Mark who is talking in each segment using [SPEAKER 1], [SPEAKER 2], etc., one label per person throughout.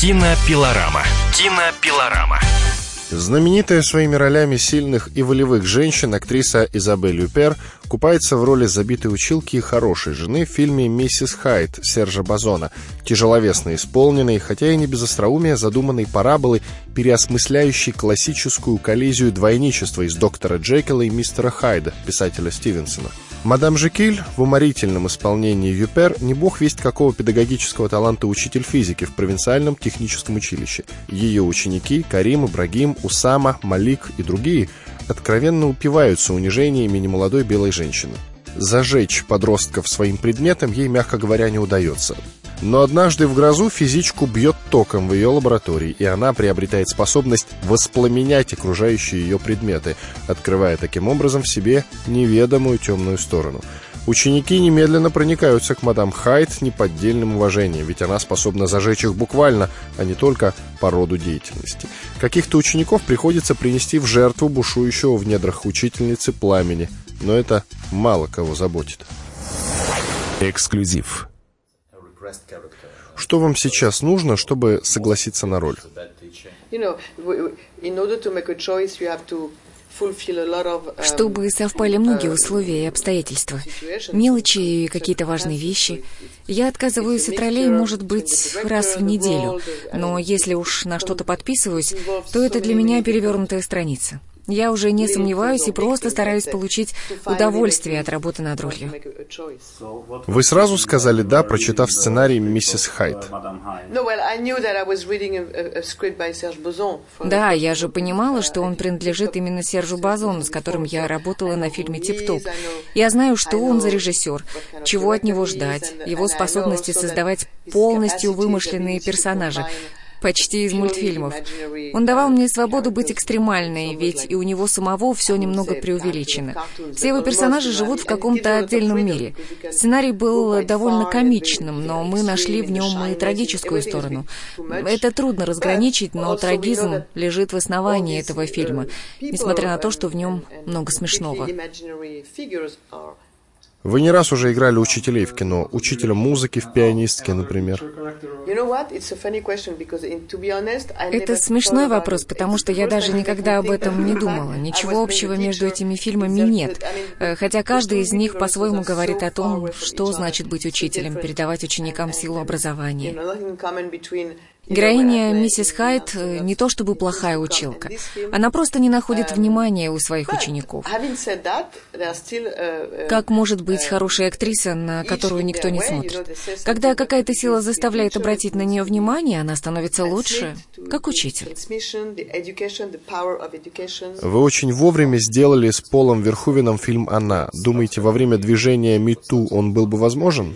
[SPEAKER 1] Кинопилорама. Кинопилорама.
[SPEAKER 2] Знаменитая своими ролями сильных и волевых женщин, актриса Изабель Люпер купается в роли забитой училки и хорошей жены в фильме «Миссис Хайт» Сержа Базона, тяжеловесно исполненной, хотя и не без остроумия, задуманной параболы, переосмысляющей классическую коллизию двойничества из доктора Джекила и мистера Хайда, писателя Стивенсона. Мадам Жекиль в уморительном исполнении Юпер не бог весть какого педагогического таланта учитель физики в провинциальном техническом училище. Ее ученики Карим, Ибрагим, Усама, Малик и другие откровенно упиваются унижениями немолодой белой женщины. Зажечь подростков своим предметом ей, мягко говоря, не удается. Но однажды в грозу физичку бьет током в ее лаборатории, и она приобретает способность воспламенять окружающие ее предметы, открывая таким образом в себе неведомую темную сторону. Ученики немедленно проникаются к мадам Хайт неподдельным уважением, ведь она способна зажечь их буквально, а не только по роду деятельности. Каких-то учеников приходится принести в жертву бушующего в недрах учительницы пламени, но это мало кого заботит.
[SPEAKER 1] Эксклюзив.
[SPEAKER 2] Что вам сейчас нужно, чтобы согласиться на роль?
[SPEAKER 3] Чтобы совпали многие условия и обстоятельства, мелочи и какие-то важные вещи. Я отказываюсь от ролей, может быть, раз в неделю, но если уж на что-то подписываюсь, то это для меня перевернутая страница. Я уже не сомневаюсь и просто стараюсь получить удовольствие от работы над ролью.
[SPEAKER 2] Вы сразу сказали «да», прочитав сценарий «Миссис Хайт».
[SPEAKER 3] Да, я же понимала, что он принадлежит именно Сержу Базону, с которым я работала на фильме «Тип-топ». Я знаю, что он за режиссер, чего от него ждать, его способности создавать полностью вымышленные персонажи, почти из мультфильмов. Он давал мне свободу быть экстремальной, ведь и у него самого все немного преувеличено. Все его персонажи живут в каком-то отдельном мире. Сценарий был довольно комичным, но мы нашли в нем и трагическую сторону. Это трудно разграничить, но трагизм лежит в основании этого фильма, несмотря на то, что в нем много смешного.
[SPEAKER 2] Вы не раз уже играли учителей в кино, учителя музыки в пианистке, например.
[SPEAKER 3] Это смешной вопрос, потому что я даже никогда об этом не думала. Ничего общего между этими фильмами нет. Э, хотя каждый из них по-своему говорит о том, что значит быть учителем, передавать ученикам силу образования. Героиня миссис Хайт э, не то чтобы плохая училка, она просто не находит внимания у своих учеников. Как может быть хорошая актриса, на которую никто не смотрит? Когда какая-то сила заставляет обратить на нее внимание, она становится лучше, как учитель.
[SPEAKER 2] Вы очень вовремя сделали с Полом Верхувином фильм «Она». Думаете, во время движения МИТУ он был бы возможен?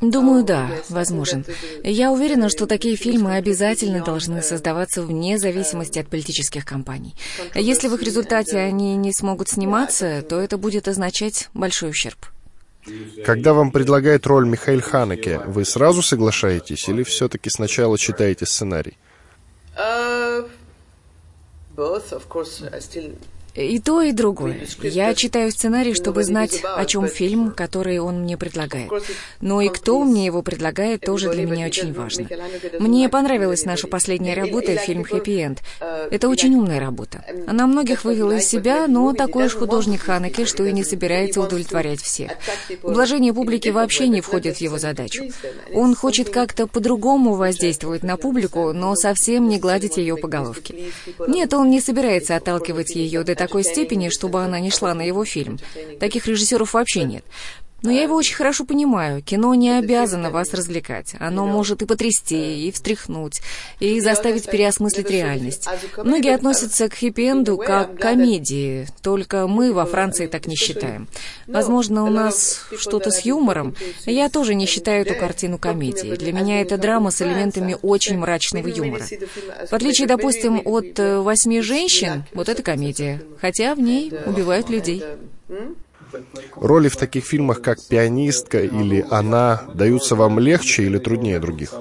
[SPEAKER 3] Думаю, да, возможен. Я уверена, что такие фильмы обязательно должны создаваться вне зависимости от политических кампаний. Если в их результате они не смогут сниматься, то это будет означать большой ущерб.
[SPEAKER 2] Когда вам предлагает роль Михаил Ханеке, вы сразу соглашаетесь или все-таки сначала читаете сценарий? Uh,
[SPEAKER 3] both, of course, I still и то, и другое. Я читаю сценарий, чтобы знать, о чем фильм, который он мне предлагает. Но и кто мне его предлагает, тоже для меня очень важно. Мне понравилась наша последняя работа, фильм «Хэппи Энд». Это очень умная работа. Она многих вывела из себя, но такой уж художник Ханеке, что и не собирается удовлетворять всех. Ублажение публики вообще не входит в его задачу. Он хочет как-то по-другому воздействовать на публику, но совсем не гладить ее по головке. Нет, он не собирается отталкивать ее до такой степени, чтобы она не шла на его фильм. Таких режиссеров вообще нет. Но я его очень хорошо понимаю. Кино не обязано вас развлекать. Оно может и потрясти, и встряхнуть, и заставить переосмыслить реальность. Многие относятся к хэппи-энду как к комедии, только мы во Франции так не считаем. Возможно, у нас что-то с юмором. Я тоже не считаю эту картину комедией. Для меня это драма с элементами очень мрачного юмора. В отличие, допустим, от «Восьми женщин», вот это комедия, хотя в ней убивают людей.
[SPEAKER 2] Роли в таких фильмах, как «Пианистка» или «Она» даются вам легче или труднее других?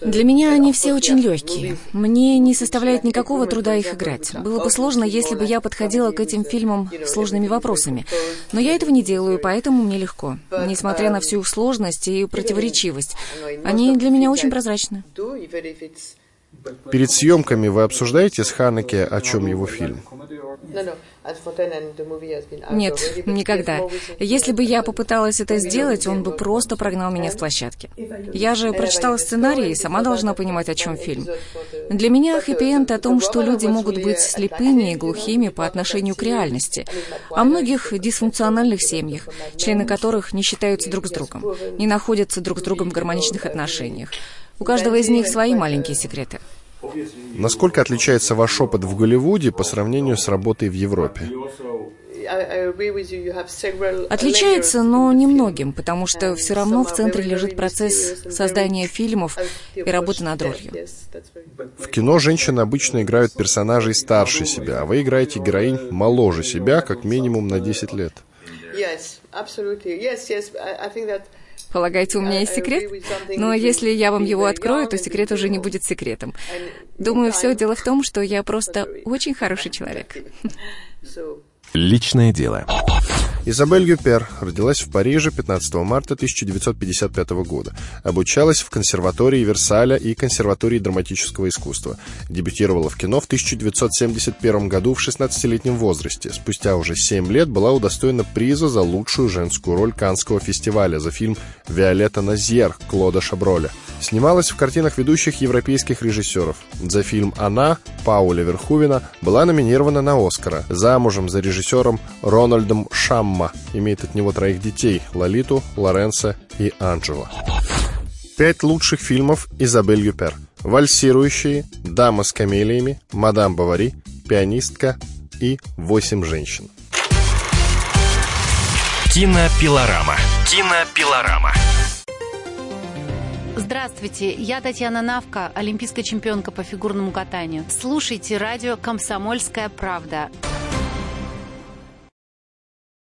[SPEAKER 3] Для меня они все очень легкие. Мне не составляет никакого труда их играть. Было бы сложно, если бы я подходила к этим фильмам сложными вопросами. Но я этого не делаю, поэтому мне легко. Несмотря на всю их сложность и противоречивость, они для меня очень прозрачны.
[SPEAKER 2] Перед съемками вы обсуждаете с Ханеке, о чем его фильм?
[SPEAKER 3] Нет, никогда. Если бы я попыталась это сделать, он бы просто прогнал меня с площадки. Я же прочитала сценарий и сама должна понимать, о чем фильм. Для меня хэппи-энд о том, что люди могут быть слепыми и глухими по отношению к реальности. О многих дисфункциональных семьях, члены которых не считаются друг с другом, не находятся друг с другом в гармоничных отношениях. У каждого из них свои маленькие секреты.
[SPEAKER 2] Насколько отличается ваш опыт в Голливуде по сравнению с работой в Европе?
[SPEAKER 3] Отличается, но немногим, потому что все равно в центре лежит процесс создания фильмов и работы над ролью.
[SPEAKER 2] В кино женщины обычно играют персонажей старше себя, а вы играете героинь моложе себя, как минимум на 10 лет.
[SPEAKER 3] Полагаете, у меня есть секрет? Но если я вам его открою, то секрет уже не будет секретом. Думаю, все дело в том, что я просто очень хороший человек.
[SPEAKER 1] Личное дело.
[SPEAKER 2] Изабель Юпер родилась в Париже 15 марта 1955 года. Обучалась в консерватории Версаля и консерватории драматического искусства. Дебютировала в кино в 1971 году в 16-летнем возрасте. Спустя уже 7 лет была удостоена приза за лучшую женскую роль Канского фестиваля за фильм «Виолетта Назьер» Клода Шаброля. Снималась в картинах ведущих европейских режиссеров. За фильм «Она» Пауля Верхувина была номинирована на «Оскара». Замужем за режиссером Рональдом Шамма. Имеет от него троих детей – Лолиту, Лоренцо и Анджела. Пять лучших фильмов Изабель Юпер. «Вальсирующие», «Дама с камелиями», «Мадам Бавари», «Пианистка» и «Восемь женщин».
[SPEAKER 1] Кинопилорама. Кинопилорама.
[SPEAKER 4] Здравствуйте, я Татьяна Навка, олимпийская чемпионка по фигурному катанию. Слушайте радио «Комсомольская правда».